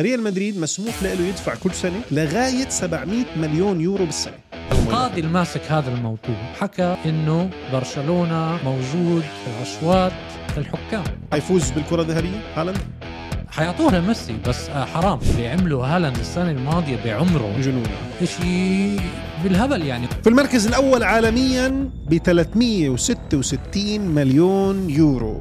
ريال مدريد مسموح له يدفع كل سنة لغاية 700 مليون يورو بالسنة. القاضي الماسك هذا الموضوع حكى إنه برشلونة موجود في الأشواط الحكام. حيفوز بالكرة الذهبية هالاند؟ حيعطوها ميسي بس آه، حرام. اللي عمله هالاند السنة الماضية بعمره. جنون شيء بالهبل يعني. في المركز الأول عالميا ب 366 مليون يورو.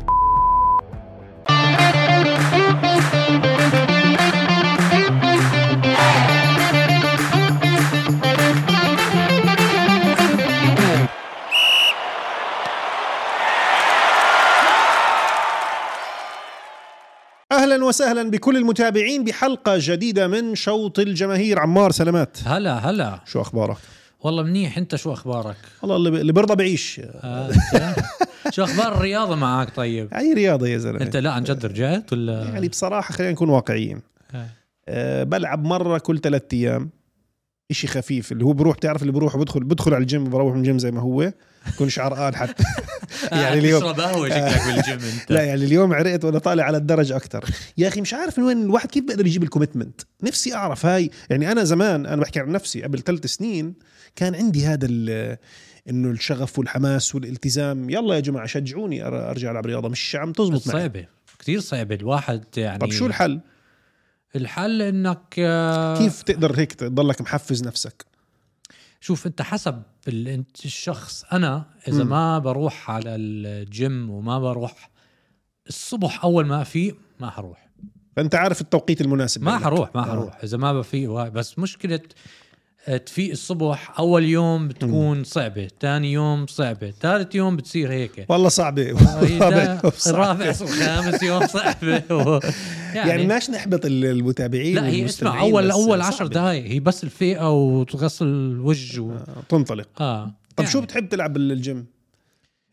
أهلا وسهلا بكل المتابعين بحلقة جديدة من شوط الجماهير. عمار سلامات. هلا هلا. شو أخبارك؟ والله منيح. أنت شو أخبارك؟ والله اللي برضى بعيش. آه، شو أخبار الرياضة معك طيب؟ أي رياضة يا زلمة؟ أنت لا عن جد رجعت ولا؟ يعني بصراحة خلينا نكون واقعيين. آه. أه بلعب مرة كل ثلاثة أيام. إشي خفيف اللي هو بروح بتعرف اللي بروح بدخل بدخل على الجيم بروح من الجيم زي ما هو بكون شعران حتى. يعني اليوم تشرب قهوه شكلك بالجيم أنت. لا يعني اليوم عرقت وأنا طالع على الدرج أكثر يا أخي مش عارف من وين الواحد كيف بيقدر يجيب ال commitment؟ نفسي أعرف هاي. يعني أنا زمان أنا بحكي عن نفسي قبل ثلاث سنين كان عندي هذا ال- إنه الشغف والحماس والالتزام. يلا يا جماعة شجعوني أرجع ألعب رياضة مش عم تزبط معي. صعبة كثير صعبة. الواحد يعني طب شو الحل؟ الحل إنك آه، كيف تقدر هيك تضلك محفز نفسك شوف أنت حسب أنت الشخص أنا إذا مم. ما بروح على الجيم وما بروح الصبح أول ما أفيق ما حروح فأنت عارف التوقيت المناسب ما. حروح ما آه. حروح إذا ما بفيق. بس مشكلة آه، تفيق الصبح أول يوم بتكون صعبة ثاني يوم صعبة ثالث يوم بتصير هيك والله صعبة. الرابع والخامس يوم صعبة و... يعني, يعني بدناش نحبط ال- المتابعين لا هي اسمع اول أول صعبة. عشر دقائق هي بس الفيقه وتغسل الوجه و... آه، تنطلق آه طب يعني. شو بتحب تلعب بالجيم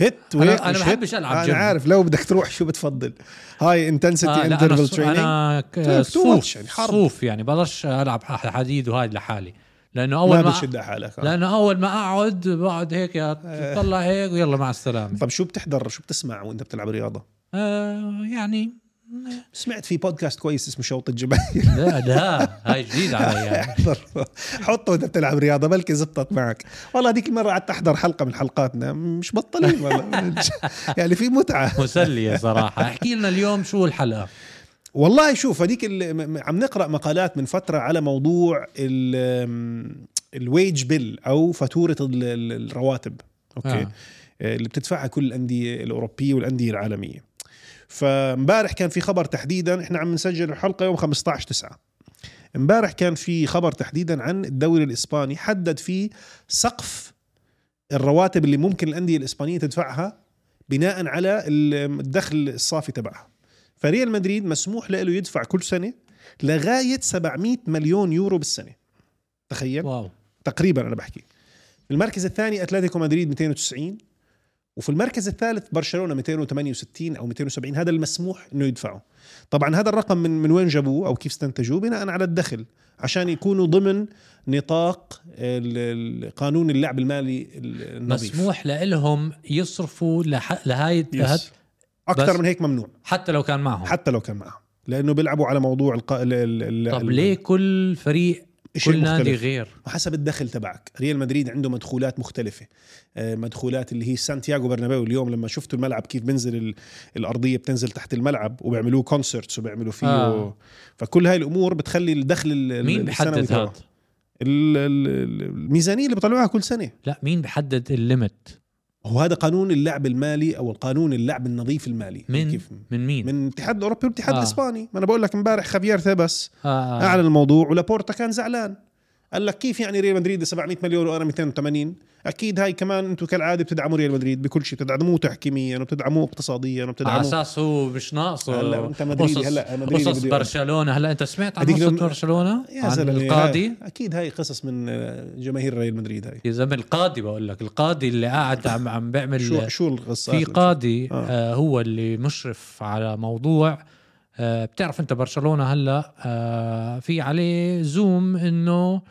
هيت وهيك أنا مش بحبش؟ ألعب أنا جيم. عارف لو بدك تروح شو بتفضل هاي انتنسيتي آه أنا انترفال تريننج أنا تو صوف يعني حرب. صوف يعني بقدرش ألعب حديد وهاي لحالي لأنه ما أول ما بتشد على حالك آه. لأنه أول ما أقعد بقعد هيك طلع هيك ويلا مع السلامة. طب شو بتحضر؟ شو بتسمع وأنت بتلعب رياضة؟ آه يعني سمعت في بودكاست كويس اسمه شوط الجماهير لا لا هاي جديد علي يعني. حطه وأنت بتلعب رياضة بلكي زبطت معك. والله هذيك المرة قعدت أحضر حلقة من حلقاتنا مش بطلين والله. يعني في متعة. مسلية صراحة. احكي لنا اليوم شو الحلقة؟ والله شوف هذيك عم نقرأ مقالات من فترة على موضوع ال wage bill أو فاتورة ال- ال- الرواتب أوكي آه. آه. اللي بتدفعها كل الأندية الأوروبية والأندية العالمية فامبارح كان في خبر تحديدا إحنا عم نسجل الحلقة يوم 15 9 امبارح كان في خبر تحديدا عن الدوري الإسباني حدد فيه سقف الرواتب اللي ممكن الأندية الإسبانية تدفعها بناء على ال- الدخل الصافي تبعها فريال مدريد مسموح له يدفع كل سنة لغاية 700 مليون يورو بالسنة. تخيل؟ واو. تقريبا أنا بحكي. المركز الثاني أتلتيكو مدريد 290 وفي المركز الثالث برشلونة 268 أو 270 هذا المسموح إنه يدفعه. طبعا هذا الرقم من من وين جابوه أو كيف استنتجوه؟ بناء على الدخل عشان يكونوا ضمن نطاق قانون اللعب المالي ال- النظيف. مسموح لهم يصرفوا لح... لهاي yes. أكثر من هيك ممنوع. حتى لو كان معهم. حتى لو كان معهم. لأنه بيلعبوا على موضوع الق... ال... ال... ال... طب ال- ليه كل فريق كل نادي. غير؟ وحسب الدخل تبعك. ريال مدريد عنده مدخولات مختلفة. آه، مدخولات اللي هي سانتياغو برنابيو. اليوم لما شفتوا الملعب كيف بنزل ال- الأرضية بتنزل تحت الملعب وبيعملوه concerts وبيعملوا فيه آه. آه. فكل هاي الأمور بتخلي الدخل ال- مين تبعه. هذا؟ ال- ال- الميزانية اللي بيطلعوها كل سنة. لا مين بحدد ال limit هو هذا قانون اللعب المالي أو القانون اللعب النظيف المالي من كيف من مين من الاتحاد الأوروبي والاتحاد آه. آه. الإسباني ما أنا بقول لك امبارح خافيير تيباس آه. أعلن الموضوع ولابورتا كان زعلان قال لك كيف يعني ريال مدريد 700 مليون وأنا 280 أكيد هاي كمان أنتم كالعادة بتدعموا ريال مدريد بكل شيء بتدعموه تحكيميا وبتدعموه اقتصاديا على وبتدعموه أساس هو مش ناقصه هلا أنت مدريدي، قصص- هلا مدريدي قصص برشلونة. هلا أنت سمعت عن قصة برشلونة؟ يا عن زلمة القاضي؟ أكيد هاي قصص من جماهير ريال مدريد هاي. يا زلمة القاضي بقول لك القاضي اللي قاعد عم عم بيعمل شو شو القصة؟ في قاضي آه. آه. هو اللي مشرف على موضوع بتعرف انت برشلونة هلا آه في عليه زوم انه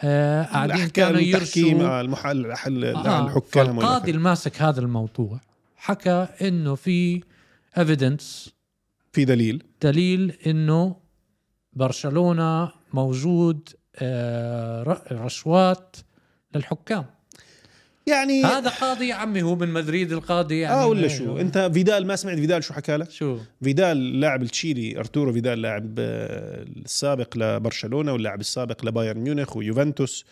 آه قاعدين كانوا يرشوا آه، المحل الحل آه الحكام والأخير. الماسك هذا الموضوع. حكى إنه في evidence في دليل. دليل إنه برشلونة موجود آه، رشوات للحكام. يعني هذا قاضي يا عمي هو من مدريد القاضي يعني. آه ولا شو؟ أنت فيدال ما سمعت فيدال شو حكى لك شو؟ فيدال لاعب التشيلي أرتورو فيدال لاعب آه، السابق لبرشلونة واللاعب السابق لبايرن ميونخ ويوفنتوس.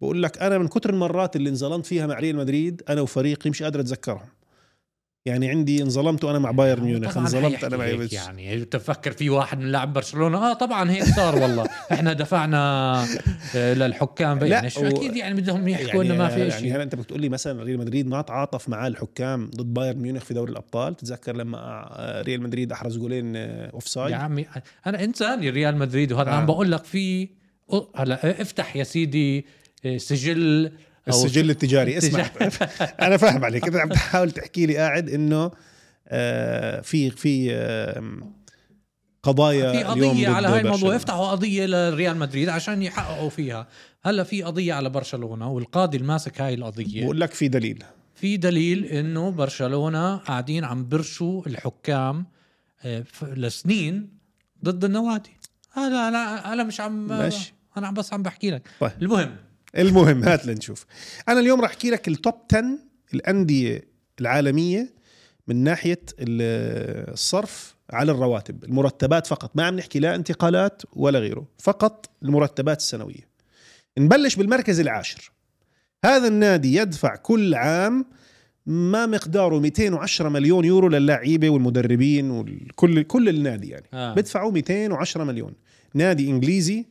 بقول لك أنا من كتر المرات اللي انظلمت فيها مع ريال مدريد أنا وفريقي مش قادر أتذكرهم. يعني عندي انظلمت وأنا مع بايرن ميونخ طبعاً انظلمت أنا مع يوفنتوس. يعني. تفكر في واحد من لاعب برشلونة آه طبعا هيك صار والله. إحنا دفعنا آه، للحكام لا، يعني شو أكيد يعني بدهم يحكوا إنه ما في يعني شيء هلا أنت بتقول لي مثلا ريال مدريد ما تعاطف مع الحكام ضد بايرن ميونخ في دوري الأبطال. تتذكر لما آه، ريال مدريد أحرز جولين offside يا عمي أنا إنسان ريال مدريد وهذا آه. عم بقول لك في هلا افتح يا سيدي آه، سجل السجل التجاري. اسمع. أنا فاهم عليك. انت عم تحاول تحكي لي قاعد إنه آه، في في آه، قضايا في اليوم قضية ضد على هاي الموضوع. يفتحوا قضية لريال مدريد عشان يحققوا فيها. هلأ في قضية على برشلونة والقاضي الماسك هاي القضية. بقول لك في دليل. في دليل إنه برشلونة قاعدين عم برشوا الحكام آه، لسنين ضد النوادي. هذا أنا أنا مش عم ماشي. أنا عم بس عم بحكي لك. طيب. المهم المهم هات لنشوف أنا اليوم راح أحكي لك التوب 10 الأندية العالمية من ناحية ال- الصرف على الرواتب المرتبات فقط. ما عم نحكي لا انتقالات ولا غيره فقط المرتبات السنوية. نبلش بالمركز العاشر. هذا النادي يدفع كل عام ما مقداره 210 مليون يورو للاعيبة والمدربين وكل كل النادي يعني. آه. بدفعوا 210 مليون. نادي إنجليزي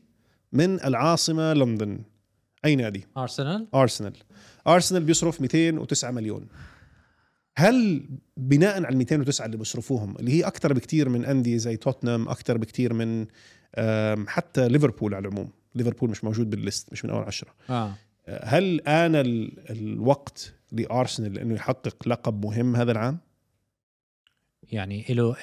من العاصمة لندن. أي نادي؟ أرسنال. أرسنال. أرسنال بيصرف 209 مليون. هل بناء على ال 209 اللي بيصرفوهم اللي هي أكثر بكثير من أندية زي توتنهام أكثر بكثير من حتى ليفربول على العموم ليفربول مش موجود بالليست مش من أول عشرة. آه، هل آن ال- الوقت لأرسنال إنه يحقق لقب مهم هذا العام؟ يعني له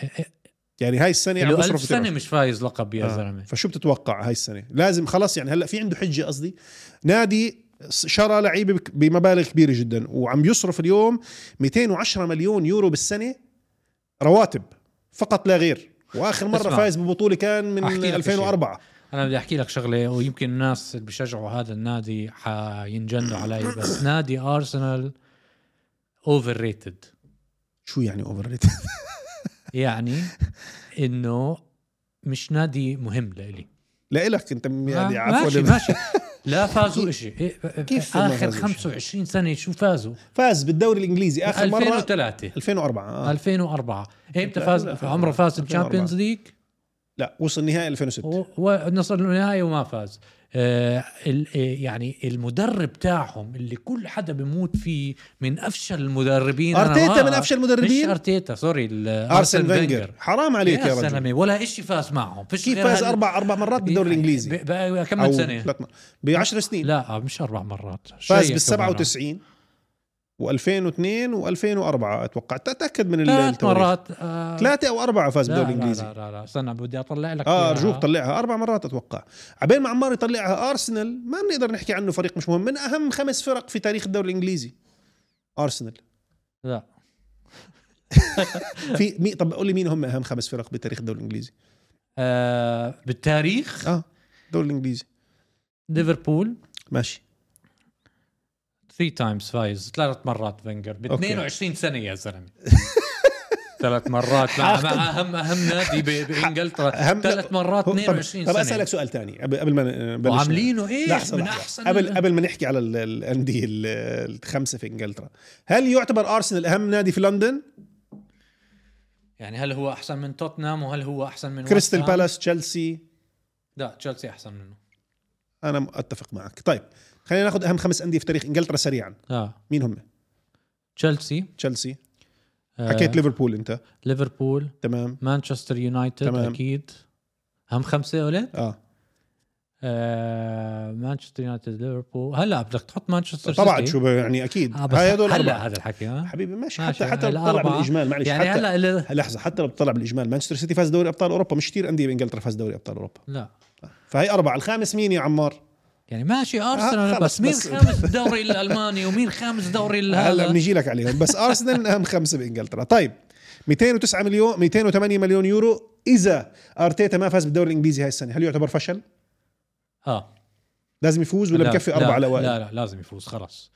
يعني هاي السنة عم ألف سنة 210. مش فايز لقب يا آه. زلمة. فشو بتتوقع هاي السنة؟ لازم خلاص يعني هلأ في عنده حجة قصدي. نادي شرى لعيبة بمبالغ كبيرة جدا وعم يصرف اليوم 210 مليون يورو بالسنة رواتب فقط لا غير. وآخر مرة. فايز ببطولة كان من أحكي لك 2004 أنا بدي أحكي لك شغلة ويمكن الناس اللي بيشجعوا هذا النادي حينجنوا علي بس نادي ارسنال overrated شو يعني overrated يعني إنه مش نادي مهم لإلي. لإلك أنت يعني عفوا ماشي ماشي. لا فازوا شيء كيف ما اخر فازوا 25 سنة شو فازوا؟ فاز بالدوري الإنجليزي آخر مرة؟ 2003 2004 آه. 2004 إمتى فاز عمره فاز 2004. ال Champions League؟ لا وصل نهائي 2006 و- وصل للنهائي وما فاز. آه آه، يعني المدرب تاعهم اللي كل حدا بموت فيه من أفشل المدربين أرتيتا من أفشل مش المدربين؟ أرتيتا sorry أرسن فينجر. حرام عليك يا يا رجل. ولا شيء فاز معهم. فيش كيف فاز أربع أربع مرات بالدوري الإنجليزي؟ ب- ب- كم سنة؟ ب 10 سنين. لا مش أربع مرات فاز بال 97 و2002 و2004 أتوقع. تاكد من ثلاث. مرات آه. ثلاثة أو أربعة فاز بالدوري لا, الإنجليزي. لا لا لا استنى بدي أطلع لك آه. أرجوك طلعها. أربع مرات أتوقع. عبين ما عمار يطلعها أرسنال. ما بنقدر نحكي عنه فريق مش مهم. من أهم خمس فرق في تاريخ الدوري الإنجليزي. أرسنال. لا. في مين طب قول لي مين هم أهم خمس فرق بتاريخ الدوري الإنجليزي؟ آه بالتاريخ؟ آه الدوري الإنجليزي. ليفربول. ماشي. 3 times فايز ثلاث مرات فينجر. ب أوكي. 22 سنة يا زلمة. ثلاث مرات. مع, مع اهم اهم نادي بانجلترا ثلاث مرات هو- طب, 22 طب سنة. أسألك سؤال ثاني قبل قبل ما نبلش وعاملينه إيش؟ لحظة من لحظة. أحسن قبل قبل ما نحكي على ال- الأندية ال- الخمسة في إنجلترا. هل يعتبر أرسنال أهم نادي في لندن؟ يعني هل هو أحسن من توتنهام وهل هو أحسن من كريستال؟ بالاس تشيلسي؟ لا تشيلسي أحسن منه. أنا أتفق معك. طيب. خلينا ناخذ أهم خمس أندية في تاريخ إنجلترا سريعا. آه. مين هم؟ تشيلسي. تشيلسي. آه. حكيت ليفربول أنت. ليفربول. تمام. مانشستر يونايتد تمام. أكيد. هم خمسة قلت آه. آه مانشستر يونايتد ليفربول. هلا بدك تحط مانشستر طبعا. شو يعني أكيد. آه هاي هدول هلا هذا الحكي ها حبيبي ماشي, ماشي، حتى حتى لو بتطلع. بالإجمال معلش. يعني حتى هلا اللي- لحظة حتى لو بتطلع بالإجمال. مانشستر سيتي فاز دوري أبطال أوروبا مش كثير أندية بإنجلترا فاز دوري أبطال أوروبا. لا. فهي أربعة. الخامس مين يا عمار؟ يعني ماشي آه، أرسنال خلص بس مين بس. خامس الدوري الألماني ومين خامس دوري هلا هذا؟ بنيجي لك عليهم بس أرسنال أهم خمسة بإنجلترا. طيب 209 مليون 208 مليون يورو. إذا أرتيتا ما فاز بالدوري الإنجليزي هاي السنة هل يعتبر فشل؟ آه. لازم يفوز ولا لا، بكفي على الاوائل لا لا لازم يفوز خلاص.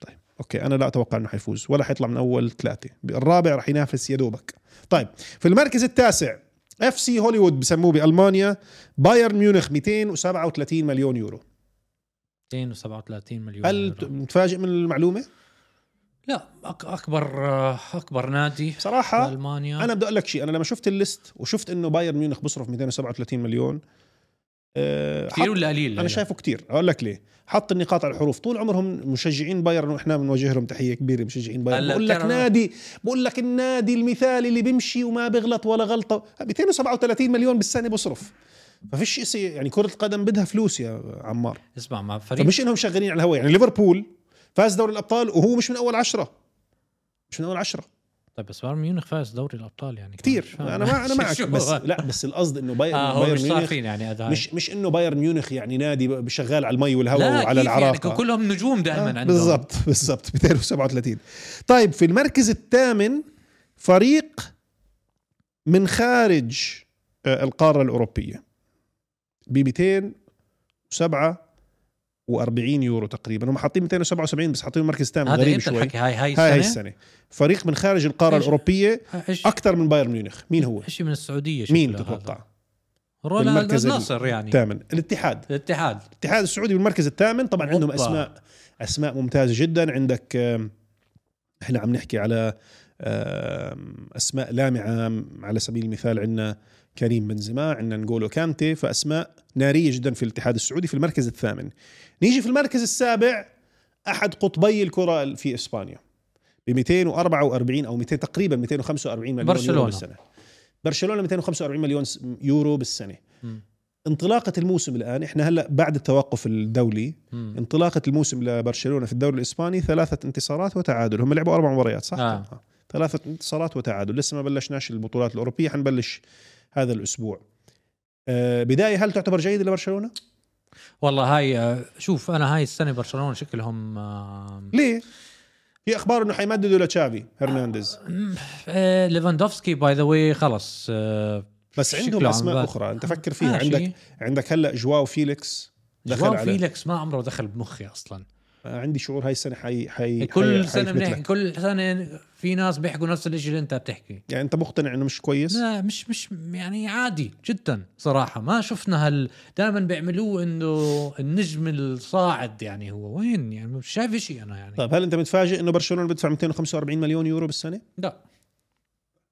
طيب أوكي أنا لا أتوقع إنه حيفوز ولا حيطلع من أول ثلاثة. الرابع راح ينافس يا دوبك. طيب في المركز التاسع FC Hollywood بسموه بألمانيا بايرن ميونخ 237 مليون يورو. 237 مليون هل. متفاجئ من المعلومة؟ لا أكبر آه، أكبر نادي في بصراحة المانيا أنا بدي أقول لك شيء أنا لما شفت ال list وشفت إنه بايرن ميونخ بصرف 237 مليون أه كثير ولا قليل؟ أنا شايفه كتير. أقول لك ليه. حط النقاط على الحروف. طول عمرهم مشجعين بايرن وإحنا بنوجه لهم تحية كبيرة مشجعين بايرن. بقول لك نادي بقول لك النادي المثالي اللي بيمشي وما بيغلط ولا غلطة. 237 مليون بالسنة بصرف. ففيش شيء يعني كرة القدم بدها فلوس يا عمار. اسمع مع فريق فمش إنهم شغالين على الهواء. يعني ليفربول فاز دوري الأبطال وهو مش من أول عشرة. مش من أول عشرة. طيب بس بايرن ميونخ فاز دوري الأبطال يعني. فاهم. أنا ما أنا معك بس؟ لا بس القصد إنه بايرن هو بايرن مش ميونخ يعني مش مش إنه بايرن ميونخ يعني نادي شغال على المي والهواء وعلى كيف يعني؟ كلهم نجوم دائما آه، عندهم. بالضبط بالضبط. 237 طيب في المركز الثامن فريق من خارج آه، القارة الأوروبية. ب 247 يورو تقريبا. هم حاطين 277 بس حاطين المركز الثامن غريب شوي. الحكي هاي هاي هاي هاي السنة؟ السنة. فريق من خارج القارة إيش؟ الأوروبية إيش أكثر من بايرن ميونخ. مين هو؟ شيء من السعودية مين تتوقع. رونالد النصر يعني. الثامن الاتحاد. الاتحاد. الاتحاد السعودي بالمركز الثامن. طبعا عندهم. اسماء أسماء ممتازة جدا. عندك إحنا عم نحكي على أسماء لامعة على سبيل المثال عندنا كريم بنزيما عندنا نقولو كانتي فأسماء نارية جدا في الاتحاد السعودي في المركز الثامن نيجي في المركز السابع أحد قطبي الكرة في إسبانيا ب 244 أو 200 تقريبا 245 مليون برشلونة. يورو بالسنة برشلونة 245 مليون يورو بالسنة مم. انطلاقة الموسم الآن إحنا هلأ بعد التوقف الدولي مم. انطلاقة الموسم لبرشلونة في الدوري الإسباني ثلاثة انتصارات وتعادل هم لعبوا أربع مباريات صح آه. ثلاثة انتصارات وتعادل. لسه ما بلشناش البطولات الأوروبية حنبلش هذا الأسبوع. آه بداية هل تعتبر جيدة لبرشلونة؟ والله هاي آه، شوف أنا هاي السنة برشلونة شكلهم آه، ليه؟ في أخبار إنه حيمددوا لتشافي هرنانديز. آه، ليفاندوفسكي by the way خلص آه، بس عندهم أسماء أخرى. أنت فكر فيها. ماشي. عندك عندك هلأ جواو فيليكس دخل جواو على فيليكس ما عمره دخل بمخي أصلا. عندي شعور هاي السنة حي حي كل حي- سنة بنحكي. كل سنة في ناس بيحكوا نفس الشيء اللي أنت بتحكي. يعني أنت مقتنع إنه مش كويس؟ لا مش مش يعني عادي جدا صراحة. ما شفنا هال دائما بيعملوه إنه النجم الصاعد يعني هو. وين؟ يعني مش شايف شيء أنا يعني. طيب هل أنت متفاجئ إنه برشلونة بدفع 245 مليون يورو بالسنة؟ لا.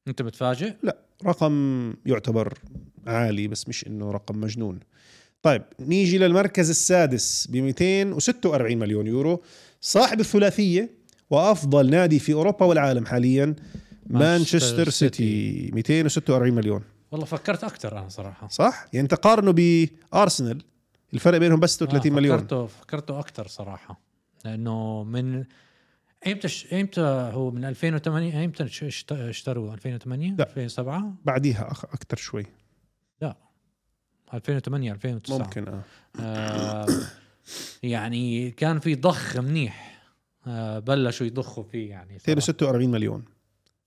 أنت متفاجئ؟ لا رقم يعتبر عالي بس مش إنه رقم مجنون. طيب نيجي للمركز السادس ب 246 مليون يورو. صاحب الثلاثية وأفضل نادي في أوروبا والعالم حاليا مانشستر سيتي. 246 مليون. والله فكرت أكثر أنا صراحة. صح؟ يعني انت قارنه بأرسنال الفرق بينهم بس 36 آه، مليون. فكرته فكرته أكثر صراحة. لأنه من ايمتى ش... ايمتى هو؟ من 2008 ايمتى اشتروا 2008 لا. 2007 بعديها أكثر شوي. 2008 2009 ممكن آه. آه يعني كان في ضخ منيح آه بلشوا يضخوا فيه يعني صراحة. 246 مليون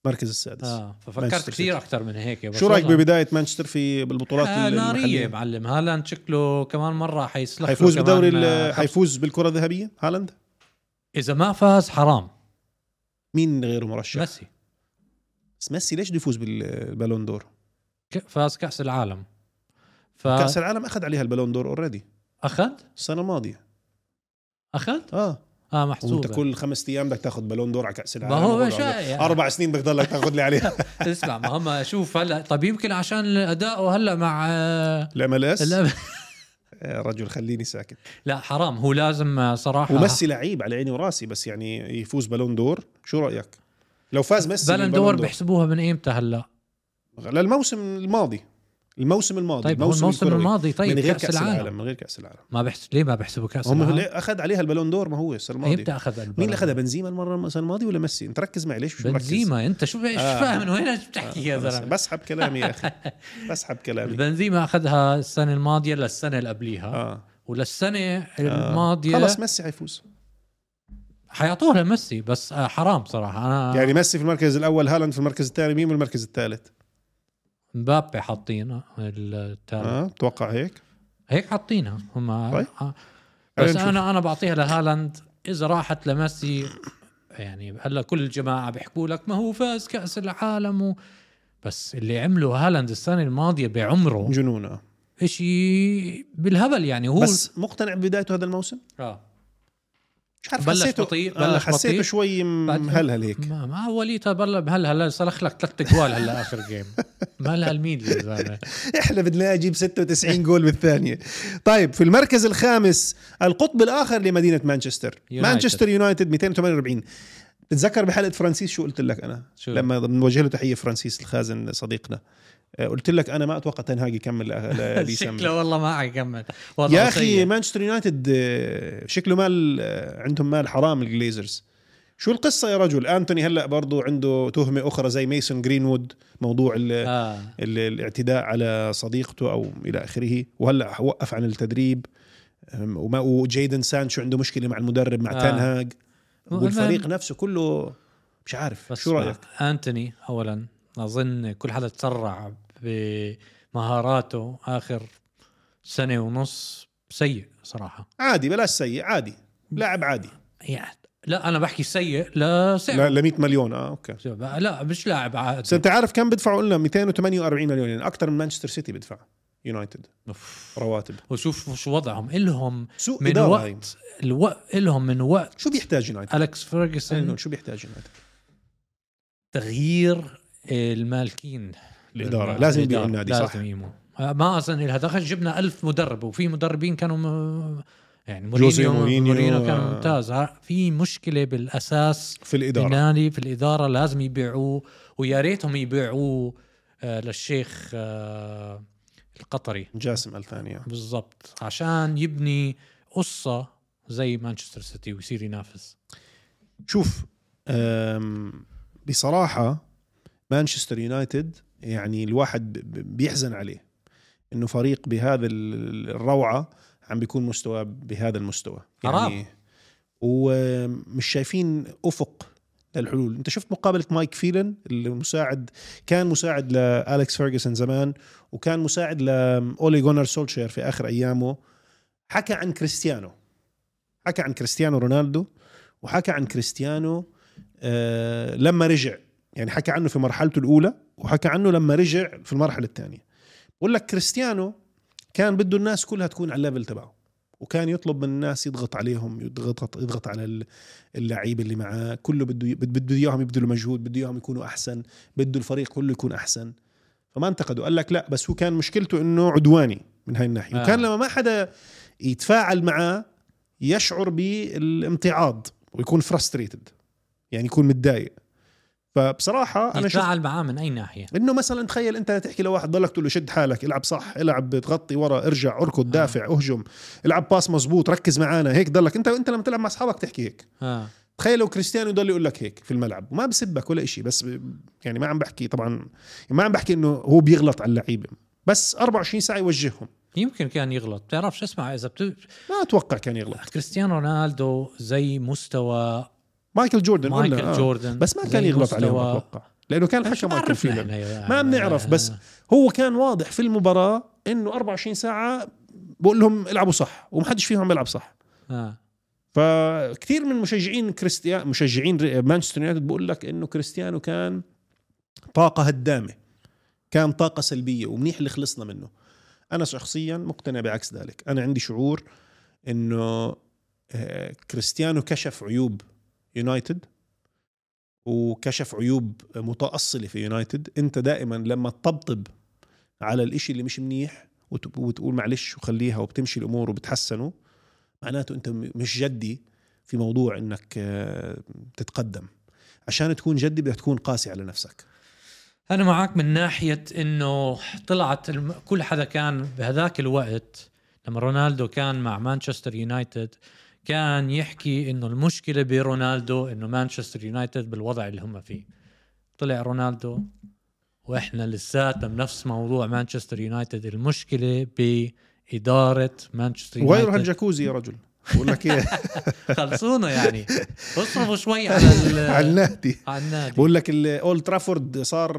المركز السادس. آه ففكرت كثير. أكثر من هيك شو رأيك ببداية مانشستر في بالبطولات آه نارية؟ معلم. هالاند شكله كمان مرة حيسلخ حيفوز كمان، بدوري آه، حيفوز بالكرة الذهبية هالاند؟ إذا ما فاز حرام. مين غيره مرشح؟ ميسي. بس ميسي ليش بده يفوز بال Ballon d'Or؟ فاز كأس العالم. ف كاس العالم أخذ عليها ال Ballon d'Or already أخذ؟ السنة الماضية. أخذ؟ آه. آه وأنت محسوبه كل خمس أيام بدك تاخذ Ballon d'Or على كأس العالم. ما هو يعني- أربع سنين بدك تضلك تاخذ لي عليها. اسمع ما هم شوف هلا طب يمكن عشان أداؤه هلا مع آه، ال MLS؟ رجل خليني ساكت. لا حرام هو لازم آه، صراحة. وميسي لعيب على عيني وراسي بس يعني يفوز Ballon d'Or؟ شو رأيك؟ لو فاز ميسي Ballon d'Or بيحسبوها من إيمتى هلا؟ للموسم الماضي. الموسم الماضي طيب الموسم الكروي. الماضي طيب من غير كأس, كأس العالم, العالم من غير كأس العالم. ما بحس ليه ما بيحسبوا كأس هم العالم؟ أخذ عليها البالون دور؟ ما هو السنة الماضية. إمتى أخذ مين اللي أخذها؟ بنزيما المرة السنة الماضية ولا ميسي؟ أنت ركز معي ليش مش؟ بنزيما أنت شو إيش آه. فاهم من وين؟ بتحكي يا بس- زلمة؟ بسحب كلامي يا أخي. بسحب كلامي. بنزيما أخذها السنة الماضية للسنه اللي قبليها آه. وللسنه آه. الماضية خلص ميسي حيفوز. حيعطوها لميسي بس آه، حرام صراحة. أنا يعني ميسي في المركز الأول هالاند في المركز الثاني مين بالمركز الثالث؟ مبابي حاطين الثالث آه توقع هيك هيك حاطينها هم طيب. آه. بس نشوف. أنا أنا بعطيها لهالاند إذا راحت لميسي يعني هلأ كل الجماعة بيحكوا لك ما هو فاز كأس العالم و... بس اللي عمله هالاند السنة الماضية بعمره جنون آه. شيء بالهبل يعني هو بس مقتنع ببدايته هذا الموسم آه. مش عارف بلش حسيته بطيء، آه بلش حسيته بطيء. شوي مهلهل هيك. ما, ما اوليتها بلا هلا هلا صرخ لك ثلاث جوال هلا آخر جيم ما لها الميديا يا زلمة؟ إحنا بدنا أجيب 96 جول بالثانية. طيب في المركز الخامس القطب الآخر لمدينة مانشستر. يونايتد. مانشستر يونايتد 248 بتتذكر بحلقة فرانسيس؟ شو قلت لك أنا؟ شو؟ لما بنوجه له تحية فرانسيس الخازن صديقنا قلت لك أنا ما أتوقع تنهاج يكمل شكله والله ما حيكمل يا أخي. مانشستر يونايتد آه، شكله مال آه، عندهم مال حرام ال Glazers شو القصة يا رجل أنتوني هلأ برضو عنده تهمة أخرى زي ميسون جرينوود موضوع ال- آه. ال- الاعتداء على صديقته أو إلى آخره وهلأ وقف عن التدريب وجيدن سانشو عنده مشكلة مع المدرب مع آه. آه. تنهاج والفريق نفسه كله مش عارف شو رأيك أنتوني اولا أظن كل حدا تسرع بمهاراته آخر سنة ونص سيء صراحة. عادي بلاش سيء عادي. لاعب عادي. يعني لا أنا بحكي سيء لسعر لا ل 100 مليون. آه أوكي. لا, مش لاعب بس عادي أنت عارف كم بدفعوا لنا؟ 248 مليون. يعني أكثر من مانشستر سيتي بدفع. يونايتد. رواتب. وشوف شو وضعهم. إلهم سوء من هاي. وقت الوقت إلهم من وقت شو بيحتاج يونايتد؟ الكس فيرجسون؟ شو بيحتاج يونايتد؟ تغيير المالكين الإدارة. لازم يبيعوا. النادي، صح؟ لازم يبيعوا. ما أظن لها دخل جبنا ألف مدرب وفي مدربين كانوا م... يعني مورينيو مورينيو، مورينيو كان آه. ممتاز في مشكلة بالأساس في الإدارة النادي في الإدارة لازم يبيعوه ويا ريتهم يبيعوه آه للشيخ آه القطري جاسم الثانية بالضبط عشان يبني قصة زي مانشستر سيتي ويصير ينافس شوف بصراحة مانشستر يونايتد يعني الواحد بيحزن عليه إنه فريق بهذا ال- الروعة عم بيكون مستوى بهذا المستوى. حرام. يعني ومش شايفين أفق للحلول. أنت شفت مقابلة مايك فيلن المساعد كان مساعد لأليكس فيرجسون زمان وكان مساعد لأولي جونر سولشير في آخر أيامه. حكى عن كريستيانو. حكى عن كريستيانو رونالدو وحكى عن كريستيانو آه لما رجع. يعني حكى عنه في مرحلته الأولى وحكى عنه لما رجع في المرحلة الثانية بقول لك كريستيانو كان بده الناس كلها تكون على ال level تبعه وكان يطلب من الناس يضغط عليهم يضغط يضغط على ال- اللعيبه اللي معاه كله بده بده إياهم يبذلوا مجهود بده إياهم يكونوا أحسن بده الفريق كله يكون أحسن فما انتقدوا قال لك لا بس هو كان مشكلته إنه عدواني من هاي الناحية. آه. وكان لما ما حدا يتفاعل معاه يشعر بالامتعاض ويكون frustrated يعني يكون متضايق فبصراحة أنا شفت معاه من أي ناحية؟ إنه مثلا تخيل أنت تحكي لواحد ضلك تقول له شد حالك العب صح العب تغطي ورا ارجع اركض دافع اهجم العب pass مزبوط ركز معانا هيك ضلك. أنت أنت لما تلعب مع أصحابك تحكي هيك. آه. تخيل لو كريستيانو يضل يقول لك هيك في الملعب وما بسبك ولا إشي بس يعني ما عم بحكي طبعا ما عم بحكي إنه هو بيغلط على اللعيبة بس 24 ساعة يوجههم. يمكن كان يغلط. بتعرفش اسمع إذا بت... ما أتوقع كان يغلط. كريستيانو رونالدو زي مستوى مايكل جوردن قلنا، مايكل آه. جوردن. بس ما كان يغلط عليهم أتوقع لأنه كان حكى مايكل إحنا يعني. ما بنعرف بس هو كان واضح في المباراة إنه 24 ساعة بقول لهم العبوا صح ومحدش فيهم عم بيلعب صح. آه. فكثير من مشجعين كريستيان مشجعين مانشستر يونايتد بقول لك إنه كريستيانو كان طاقة هدامة. كان طاقة سلبية ومنيح اللي خلصنا منه. أنا شخصيا مقتنع بعكس ذلك. أنا عندي شعور إنه آه، كريستيانو كشف عيوب يونايتد وكشف عيوب متأصلة في يونايتد انت دائما لما تطبطب على الإشي اللي مش منيح وت- وتقول معلش وخليها وبتمشي الأمور وبتحسنوا معناته انت مش جدي في موضوع إنك آه، تتقدم عشان تكون جدي بدك تكون قاسي على نفسك أنا معك من ناحية إنه طلعت. كل حدا كان بهذاك الوقت لما رونالدو كان مع مانشستر يونايتد كان يحكي إنه المشكلة برونالدو إنه مانشستر يونايتد بالوضع اللي هم فيه. طلع رونالدو وإحنا لساتنا بنفس موضوع مانشستر يونايتد المشكلة بإدارة مانشستر يونايتد. الجاكوزي يا رجل؟ بقول لك إيه خلصونا يعني. اصرفوا شوي على على النادي. على النادي. بقول لك الاولد ترافورد صار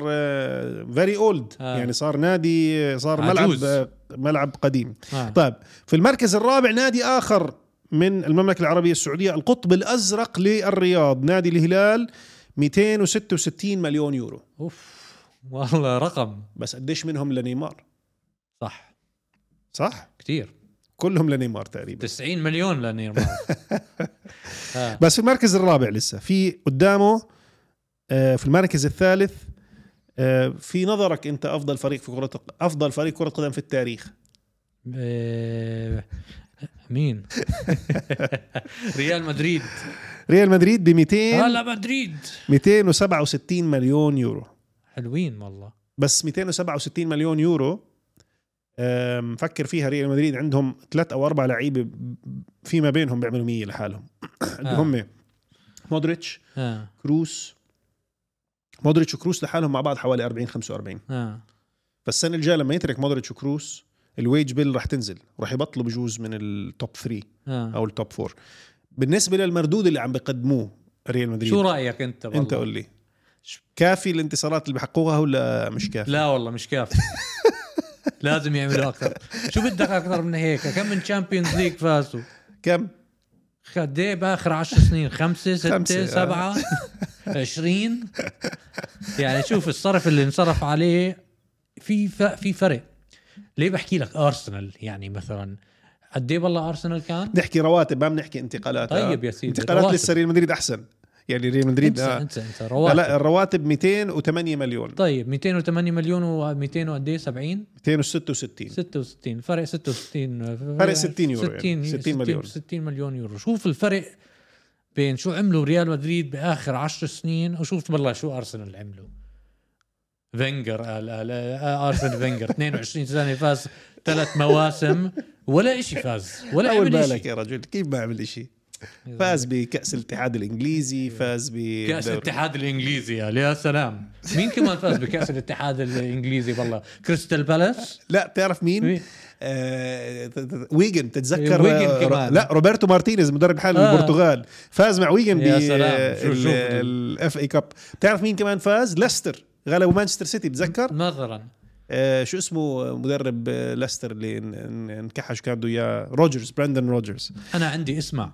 very old آه. يعني صار نادي صار عجوز. ملعب آه، ملعب قديم. آه. طيب في المركز الرابع نادي آخر. من المملكة العربية السعودية القطب الأزرق للرياض. نادي الهلال 266 مليون يورو. أوف والله رقم. بس قديش منهم لنيمار؟ صح. صح؟ كثير كلهم لنيمار تقريبا. 90 مليون لنيمار. آه. بس في المركز الرابع لسه في قدامه آه، في المركز الثالث آه، في نظرك أنت أفضل فريق في كرة أفضل فريق كرة قدم في التاريخ؟ آه، مين؟ ريال مدريد. ريال مدريد ب 200 هلا مدريد. 267 مليون يورو. حلوين والله. بس 267 مليون يورو آم، فكر فيها ريال مدريد عندهم ثلاث أو أربع لعيبة فيما بينهم بيعملوا 100 لحالهم. اللي آه. هم مودريتش آه. كروس. مودريتش وكروس لحالهم مع بعض حوالي 40 45 آه. فالسنة الجاية لما يترك مودريتش وكروس ال wage bill رح تنزل رح يبطلوا بجوز من ال top 3 آه. أو ال top 4 بالنسبة للمردود اللي عم بقدموه ريال مدريد شو رأيك أنت والله؟ أنت قول لي. كافي الانتصارات اللي بحققوها ولا مش كافي؟ لا والله مش كافي. لازم يعملوا أكثر شو بدك أكثر من هيك؟ كم من Champions League فازوا؟ كم؟ قد إيه بآخر عشر سنين. خمسة ستة خمسة، آه. سبعة عشرين. يعني شوف الصرف اللي انصرف عليه في. في فرق. ليه بحكي لك أرسنال؟ يعني مثلا قد إيه والله أرسنال كان؟ نحكي رواتب ما بنحكي انتقالات. طيب يا سيدي، انتقالات. لسه ريال مدريد أحسن. يعني ريال مدريد انسى آه. انسى انسى لا, رواتب. لا الرواتب 208 مليون. طيب 208 مليون و200 وقد إيه؟ 70 266 66 فرق 66 فرق 60 يورو 60 يعني. 60 مليون. 60 مليون يورو. شوف الفرق بين شو عملوا ريال مدريد بآخر 10 سنين وشوف بالله شو أرسنال عملوا. فينجر قال قال ارسنال فينجر 22 سنة فاز ثلاث مواسم ولا إشي فاز ولا عمل بالك يا رجل؟ كيف ما عمل شيء فاز بكأس الاتحاد الإنجليزي فاز ب كأس الاتحاد الإنجليزي يا سلام. مين كمان فاز بكأس الاتحاد الإنجليزي؟ والله. كريستال بالاس؟ لا بتعرف مين؟ مين؟ آه ويجن تتذكر؟ ويجن كمان. لا روبرتو مارتينيز مدرب حال آه. البرتغال. فاز مع ويجن شو- بال FA Cup بتعرف مين كمان فاز؟ ليستر. غلبوا مانشستر سيتي بتذكر؟ مثلا آه شو اسمه مدرب آه، ليستر اللي ان- ان- انكحش كان بده إياه؟ روجرز براندن روجرز. أنا عندي اسمع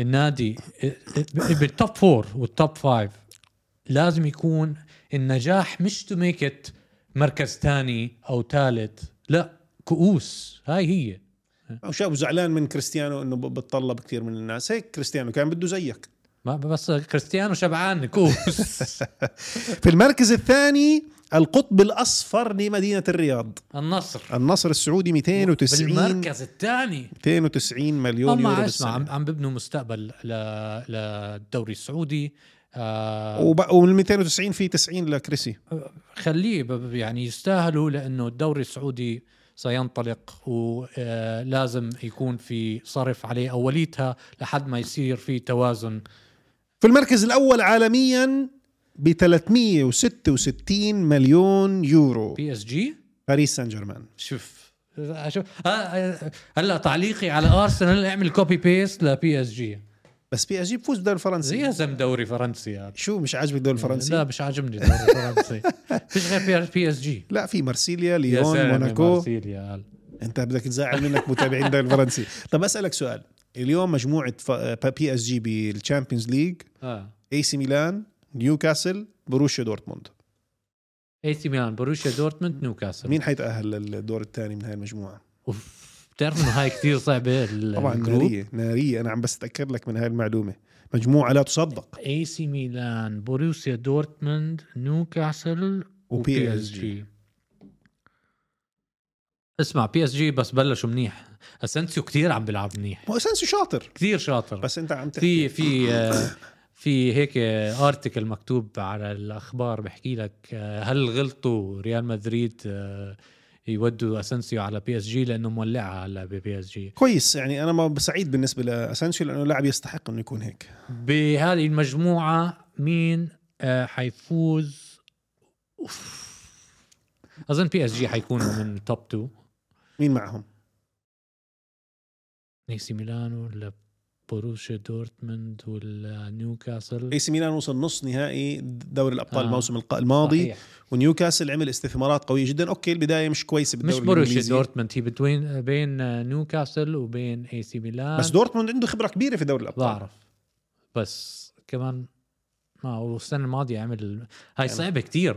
النادي بال top four وال top five لازم يكون النجاح مش to make it مركز ثاني أو ثالث لا كؤوس هاي هي. أو شاب زعلان من كريستيانو إنه بتطلب كثير من الناس. هيك كريستيانو كان بده زيك. ما بس كريستيانو شبعان كؤوس في المركز الثاني القطب الأصفر لمدينة الرياض. النصر. النصر السعودي 290 بالمركز الثاني. 290 مليون يورو اسمع عم, عم ببنوا مستقبل. للدوري السعودي. آه وب- ومن 290 في 90 لكريسي. خليه يعني يستاهلوا لأنه الدوري السعودي سينطلق ولازم يكون في صرف عليه أوليتها لحد ما يصير في توازن في المركز الأول عالميا ب 366 مليون يورو. PSG باريس سان جيرمان. شوف شوف آه، آه، هلا تعليقي على أرسنال اعمل copy paste ل PSG بس PSG بفوز بالدوري الفرنسي زي زم دوري فرنسي هذا. شو مش عاجبك الدوري الفرنسي؟ لا مش عاجبني الدوري الفرنسي فيش غير PSG لا في مارسيليا يا ليون موناكو. مارسيليا. قال. انت بدك تزعل منك متابعين الدوري الفرنسي طب أسألك سؤال. اليوم مجموعة PSG بال Champions League AC ميلان نيوكاسل بروسيا دورتموند AC ميلان بروسيا دورتموند نيوكاسل مين حيتأهل للدور الثاني من هاي المجموعة؟ أوف بتعرف إنه هاي كثير صعبة طبعا نارية نارية. أنا عم بس اتأكد لك من هاي المعلومة. مجموعة لا تصدق. AC ميلان بوروسيا دورتموند نيوكاسل و PSG. اسمع PSG بس بلشوا منيح. اسنسيو كثير عم بيلعب منيح. هو اسنسيو شاطر. كثير شاطر. بس انت عم تحكي. في في في هيك article مكتوب على الأخبار بحكي لك هل غلطوا ريال مدريد آه، يودوا اسنسيو على PSG لأنه مولعها هلا ب PSG كويس يعني أنا ما سعيد بالنسبة لاسنسيو لأنه لاعب يستحق إنه يكون هيك. بهذه المجموعة مين آه، حيفوز؟ أوف. أظن PSG حيكونوا من top 2 مين معهم؟ AC ميلان ولا بوروسيا دورتموند والنيوكاسل AC ميلان وصل نص نهائي دوري الأبطال آه. الموسم الماضي صحيح. ونيوكاسل عمل استثمارات قوية جدا. okay البداية مش كويسة مش بالدوري بوروسيا الإنجليزي. دورتموند هي بين بين نيوكاسل وبين AC ميلان. بس دورتموند عنده خبرة كبيرة في دوري الأبطال. بعرف. بس كمان ما هو السنة الماضية عمل هاي صعبة كتير.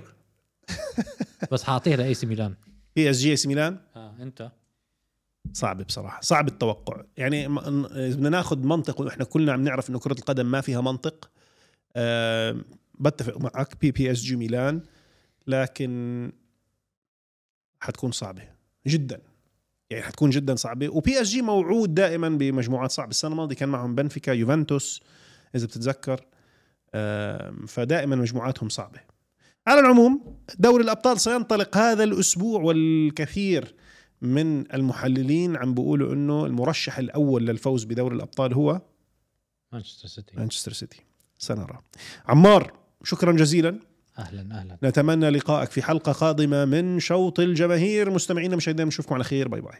بس حاعطيها ل AC ميلان. PSG AC ميلان؟ آه انت. صعب بصراحة صعب التوقع. يعني بدنا ناخذ منطق وإحنا كلنا عم نعرف إنه كرة القدم ما فيها منطق. أه بتفق معك ب PSG ميلان لكن حتكون صعبة جدا. يعني حتكون جدا صعبة. و PSG موعود دائما بمجموعات صعبة. السنة الماضية كان معهم بنفيكا يوفنتوس إذا بتتذكر. آم، فدائما مجموعاتهم صعبة. على العموم دوري الأبطال سينطلق هذا الأسبوع والكثير من المحللين عم بيقولوا إنه المرشح الأول للفوز بدوري الأبطال هو مانشستر سيتي. مانشستر سيتي. سنرى. عمار شكرا جزيلا. أهلا أهلا. نتمنى لقائك في حلقة قادمة من شوط الجماهير. مستمعينا مشاهدينا نشوفكم على خير. bye bye.